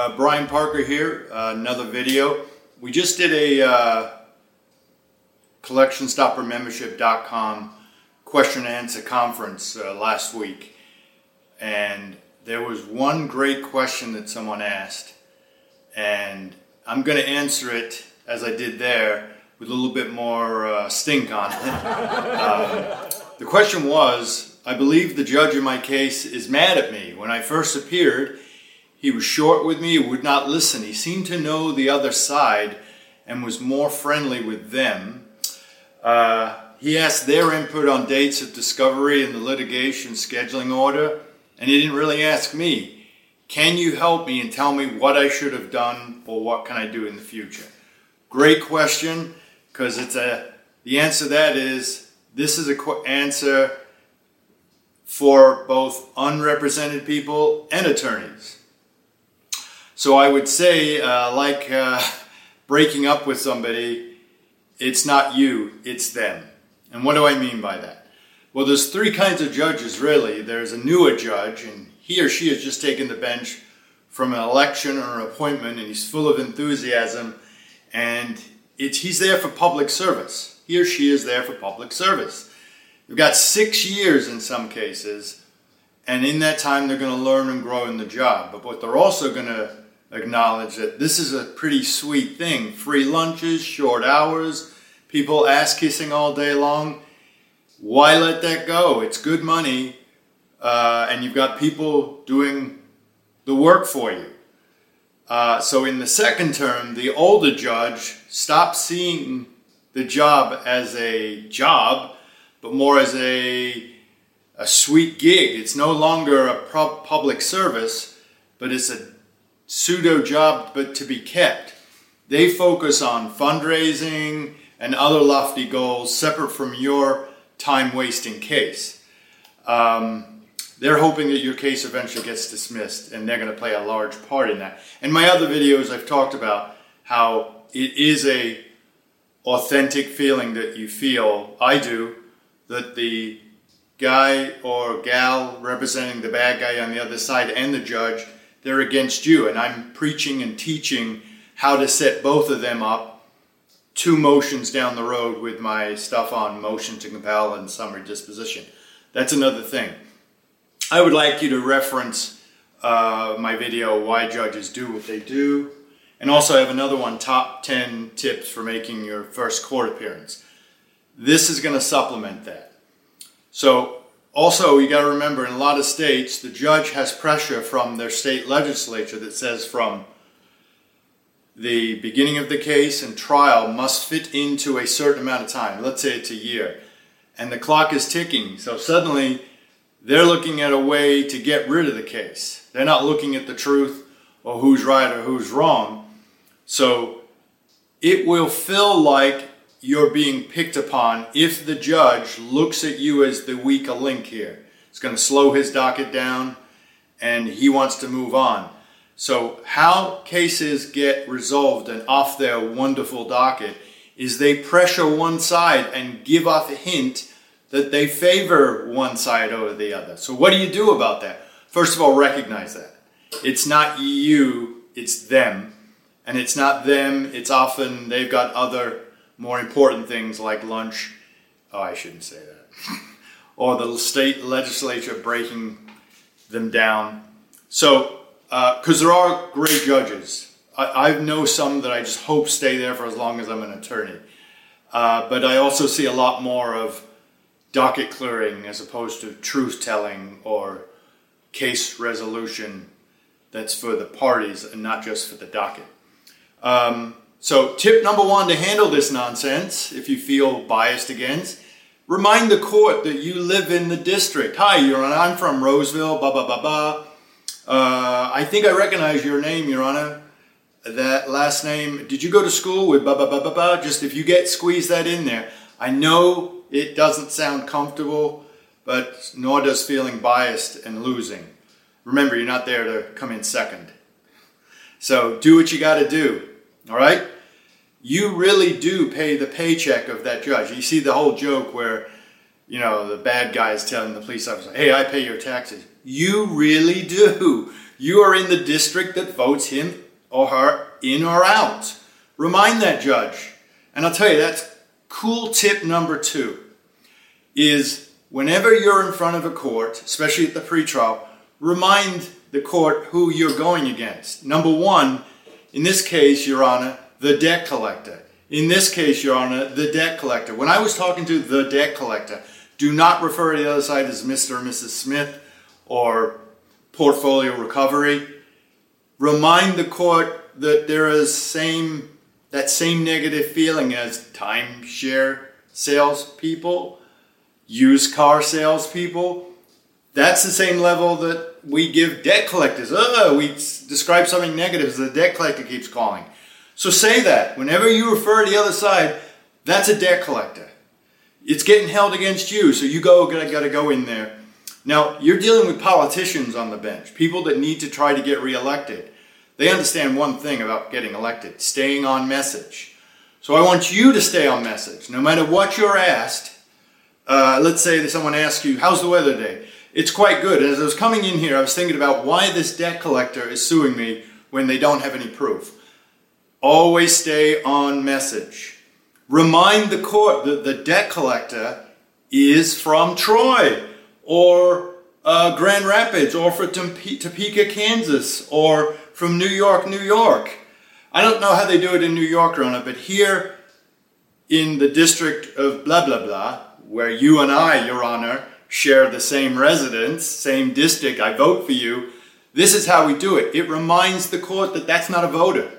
Uh, Brian Parker here, uh, another video. We just did a uh, collectionstoppermembership.com question and answer conference uh, last week. And there was one great question that someone asked. And I'm going to answer it as I did there with a little bit more uh, stink on it. um, the question was I believe the judge in my case is mad at me. When I first appeared, he was short with me, would not listen. He seemed to know the other side and was more friendly with them. Uh, he asked their input on dates of discovery and the litigation scheduling order, and he didn't really ask me, Can you help me and tell me what I should have done or what can I do in the future? Great question, because it's a the answer to that is this is a qu- answer for both unrepresented people and attorneys. So I would say, uh, like uh, breaking up with somebody, it's not you, it's them. And what do I mean by that? Well, there's three kinds of judges, really. There's a newer judge, and he or she has just taken the bench from an election or an appointment, and he's full of enthusiasm, and he's there for public service. He or she is there for public service. They've got six years in some cases, and in that time, they're going to learn and grow in the job. But what they're also going to acknowledge that this is a pretty sweet thing free lunches, short hours people ass kissing all day long. Why let that go? It's good money, uh, and you've got people doing the work for you. Uh, so in the second term, the older judge stopped seeing the job as a job, but more as a, a sweet gig. It's no longer a public service, but it's a pseudo job, but to be kept. They focus on fundraising and other lofty goals separate from your time wasting case. Um, they're hoping that your case eventually gets dismissed and they're going to play a large part in that. In my other videos, I've talked about how it is a authentic feeling that you feel, I do, that the guy or gal representing the bad guy on the other side and the judge, they're against you. And I'm preaching and teaching how to set both of them up two motions down the road with my stuff on motion to compel and summary disposition. That's another thing. I would like you to reference uh, my video, Why Judges Do What They Do. And also, I have another one, Top 10 Tips for Making Your First Court Appearance. This is going to supplement that. So, also, you got to remember in a lot of states, the judge has pressure from their state legislature that says from the beginning of the case and trial must fit into a certain amount of time. Let's say it's a year. And the clock is ticking. So suddenly they're looking at a way to get rid of the case. They're not looking at the truth or who's right or who's wrong. So it will feel like you're being picked upon if the judge looks at you as the weaker link here. It's going to slow his docket down and he wants to move on. So, how cases get resolved and off their wonderful docket is they pressure one side and give off a hint that they favor one side over the other. So, what do you do about that? First of all, recognize that. It's not you, it's them. And it's not them, it's often they've got other more important things like lunch. Oh, I shouldn't say that. or the state legislature breaking them down. So, because uh, there are great judges. I, I, know some that I just hope stay there for as long as I'm an attorney. Uh, but I also see a lot more of docket clearing as opposed to truth telling or case resolution that's for the parties and not just for the docket. Um, so, tip number one to handle this nonsense, if you feel biased against, remind the court that you live in the district. Hi, Your Honor, I'm from Roseville, blah, blah, blah, blah. Uh, I think I recognize your name, Your Honor. That last name. Did you go to school with ba ba ba ba ba? Just if you get squeeze that in there. I know it doesn't sound comfortable, but nor does feeling biased and losing. Remember, you're not there to come in second. So do what you got to do. All right? You really do pay the paycheck of that judge. You see the whole joke where, you know, the bad guy is telling the police officer, hey, I pay your taxes. You really do. you are in the district that votes him or her in or out. Remind that judge. And I'll tell you, that's cool tip number two is whenever you're in front of a court, especially at the pretrial, remind the court who you're going against. Number one, in this case, Your Honor, the debt collector. In this case, Your Honor, the debt collector. When I was talking to the debt collector, do not refer to the other side as Mr. or Mrs. Smith or portfolio recovery. Remind the court that there is same that same negative feeling as timeshare salespeople, used car salespeople. That's the same level that we give debt collectors. Oh, we describe something negative as the debt collector keeps calling. So say that. Whenever you refer to the other side, that's a debt collector. It's getting held against you, so you go gotta, gotta go in there. Now, you're dealing with politicians on the bench, people that need to try to get reelected. They understand one thing about getting elected staying on message. So I want you to stay on message. No matter what you're asked, uh, let's say that someone asks you, How's the weather today? It's quite good. As I was coming in here, I was thinking about why this debt collector is suing me when they don't have any proof. Always stay on message. Remind the court that the debt collector is from Troy or uh, Grand Rapids or from Topeka, Kansas or from New York, New York. I don't know how they do it in New York, Rona, but here in the district of blah, blah, blah, where you and I, Your Honor, share the same residence, same district, I vote for you. This is how we do it. It reminds the court that that's not a voter.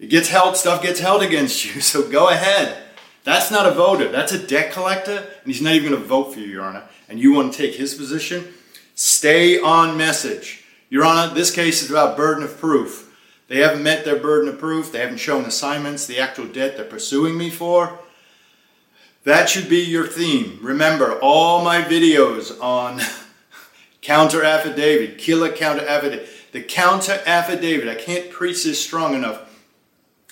It gets held, stuff gets held against you, so go ahead. That's not a voter. That's a debt collector, and he's not even going to vote for you, Your Honor. And you want to take his position? Stay on message. Your Honor, this case is about burden of proof. They haven't met their burden of proof. They haven't shown assignments, the actual debt they're pursuing me for. That should be your theme. Remember, all my videos on counter affidavit, killer counter affidavit. The counter affidavit, I can't preach this strong enough,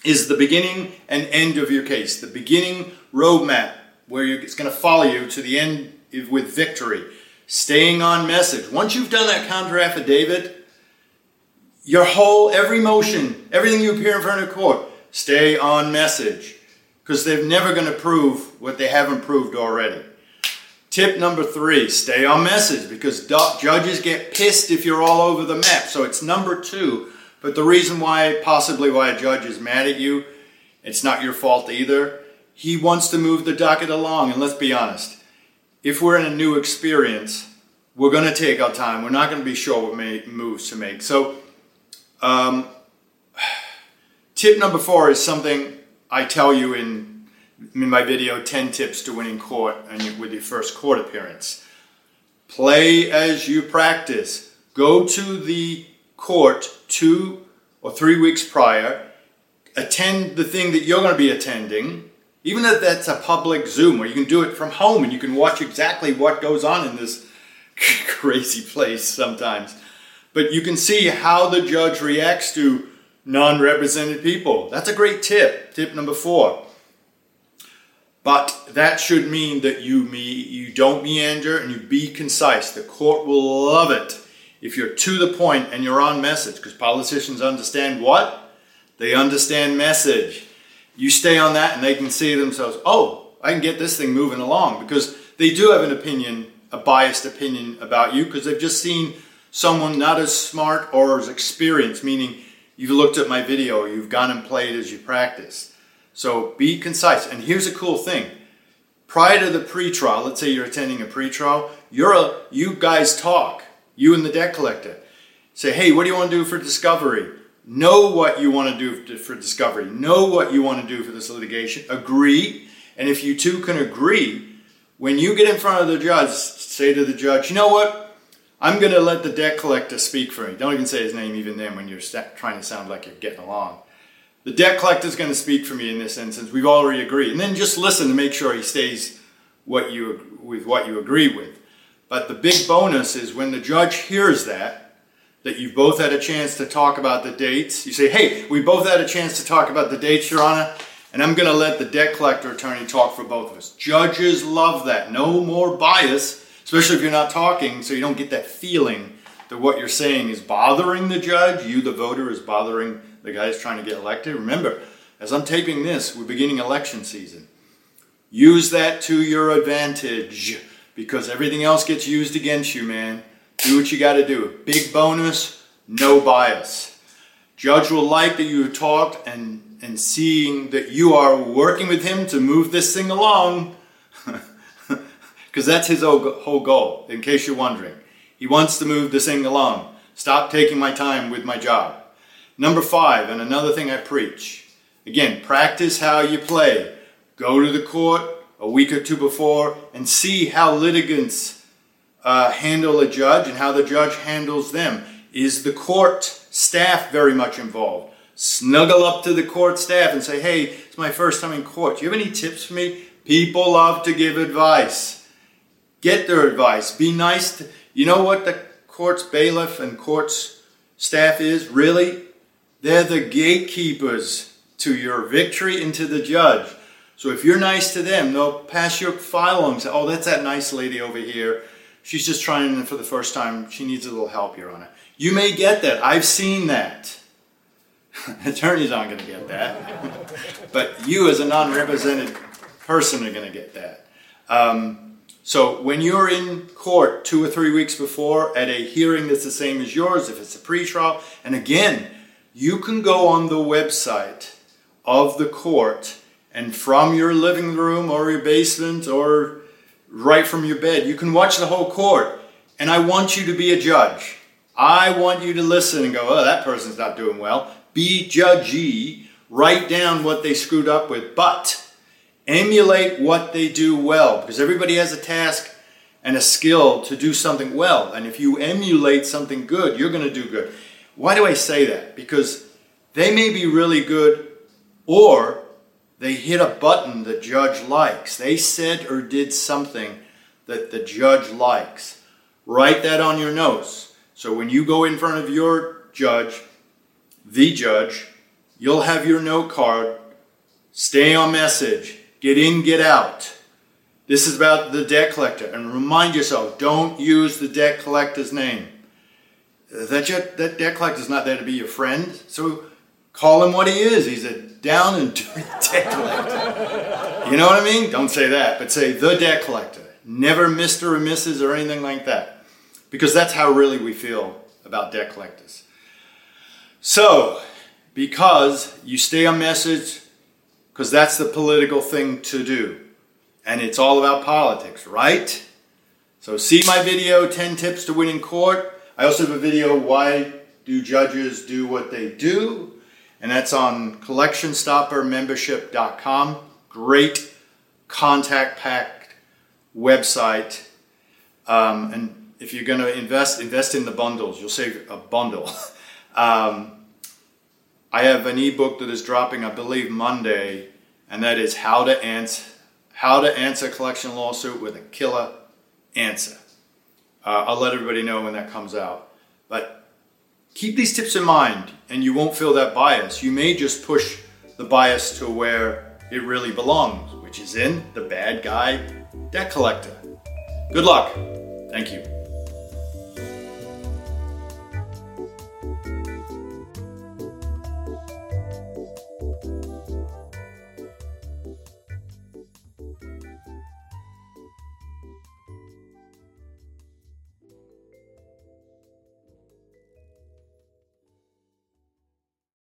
is the beginning and end of your case. The beginning roadmap where it's going to follow you to the end with victory. Staying on message. Once you've done that counter affidavit, your whole, every motion, everything you appear in front of court, stay on message because they're never going to prove what they haven't proved already. Tip number three, stay on message because judges get pissed if you're all over the map. So it's number two. But the reason why, possibly why a judge is mad at you, it's not your fault either. He wants to move the docket along. And let's be honest, if we're in a new experience, we're going to take our time. We're not going to be sure what moves to make. So, um, tip number four is something I tell you in, in my video 10 tips to winning court and with your first court appearance. Play as you practice. Go to the court two or three weeks prior. Attend the thing that you're going to be attending, even if that's a public Zoom where you can do it from home and you can watch exactly what goes on in this crazy place sometimes. But you can see how the judge reacts to non represented people. That's a great tip. Tip number four. But that should mean that you me you don't meander and you be concise. The court will love it if you're to the point and you're on message, because politicians understand what? They understand message. You stay on that and they can see themselves, oh, I can get this thing moving along because they do have an opinion, a biased opinion about you because they've just seen someone not as smart or as experienced, meaning You've looked at my video, you've gone and played as you practice. So be concise. And here's a cool thing. Prior to the pre-trial, let's say you're attending a pre-trial, you're a, you guys talk, you and the debt collector. Say, hey, what do you want to do for discovery? Know what you want to do for discovery. Know what you want to do for this litigation. Agree. And if you two can agree, when you get in front of the judge, say to the judge, you know what? I'm going to let the debt collector speak for me. Don't even say his name even then when you're trying to sound like you're getting along. The debt collector is going to speak for me in this instance. We've already agreed. And then just listen to make sure he stays what you, with what you agree with. But the big bonus is when the judge hears that, that you've both had a chance to talk about the dates. You say, hey, we both had a chance to talk about the dates, Your Honor, and I'm going to let the debt collector attorney talk for both of us. Judges love that. No more bias especially if you're not talking, so you don't get that feeling that what you're saying is bothering the judge, you, the voter, is bothering the guy who's trying to get elected. Remember, as I'm taping this, we're beginning election season. Use that to your advantage because everything else gets used against you, man. Do what you got to do. Big bonus, no bias. Judge will like that you talked and, and seeing that you are working with him to move this thing along because that's his whole goal, in case you're wondering. He wants to move this thing along. Stop taking my time with my job. Number five, and another thing I preach. Again, practice how you play. Go to the court a week or two before and see how litigants uh, handle a judge and how the judge handles them. Is the court staff very much involved? Snuggle up to the court staff and say, hey, it's my first time in court. Do you have any tips for me? People love to give advice. Get their advice. Be nice to, you know what the court's bailiff and court's staff is? Really? They're the gatekeepers to your victory and to the judge. So if you're nice to them, they'll pass your file along say, oh, that's that nice lady over here. She's just trying for the first time. She needs a little help, Your Honor. You may get that. I've seen that. Attorneys aren't going to get that. but you, as a non represented person, are going to get that. Um, so when you're in court two or three weeks before at a hearing that's the same as yours, if it's a pretrial, and again, you can go on the website of the court and from your living room or your basement or right from your bed, you can watch the whole court. And I want you to be a judge. I want you to listen and go, oh, that person's not doing well. Be judgy. Write down what they screwed up with, but emulate what they do well because everybody has a task and a skill to do something well. And if you emulate something good, you're going to do good. Why do I say that? Because they may be really good or they hit a button the judge likes. They said or did something that the judge likes. Write that on your notes. So when you go in front of your judge, the judge, you'll have your note card. Stay on message. Get in, get out. This is about the debt collector. And remind yourself don't use the debt collector's name. That, that debt collector is not there to be your friend. So call him what he is. He's a down and dirty debt collector. You know what I mean? Don't say that, but say the debt collector. Never Mr. or Mrs. or anything like that. Because that's how really we feel about debt collectors. So, because you stay on message, because that's the political thing to do. And it's all about politics, right? So, see my video 10 tips to win in court. I also have a video why do judges do what they do? and that's on collectionstoppermembership.com. Great contact packed website. Um, and if you're going to invest, invest in the bundles. You'll save a bundle. um, I have an ebook that is dropping, I believe, Monday, and that is how to answer how to answer a collection lawsuit with a killer answer. Uh, I'll let everybody know when that comes out. But keep these tips in mind and you won't feel that bias. You may just push the bias to where it really belongs, which is in the bad guy debt collector. Good luck. Thank you.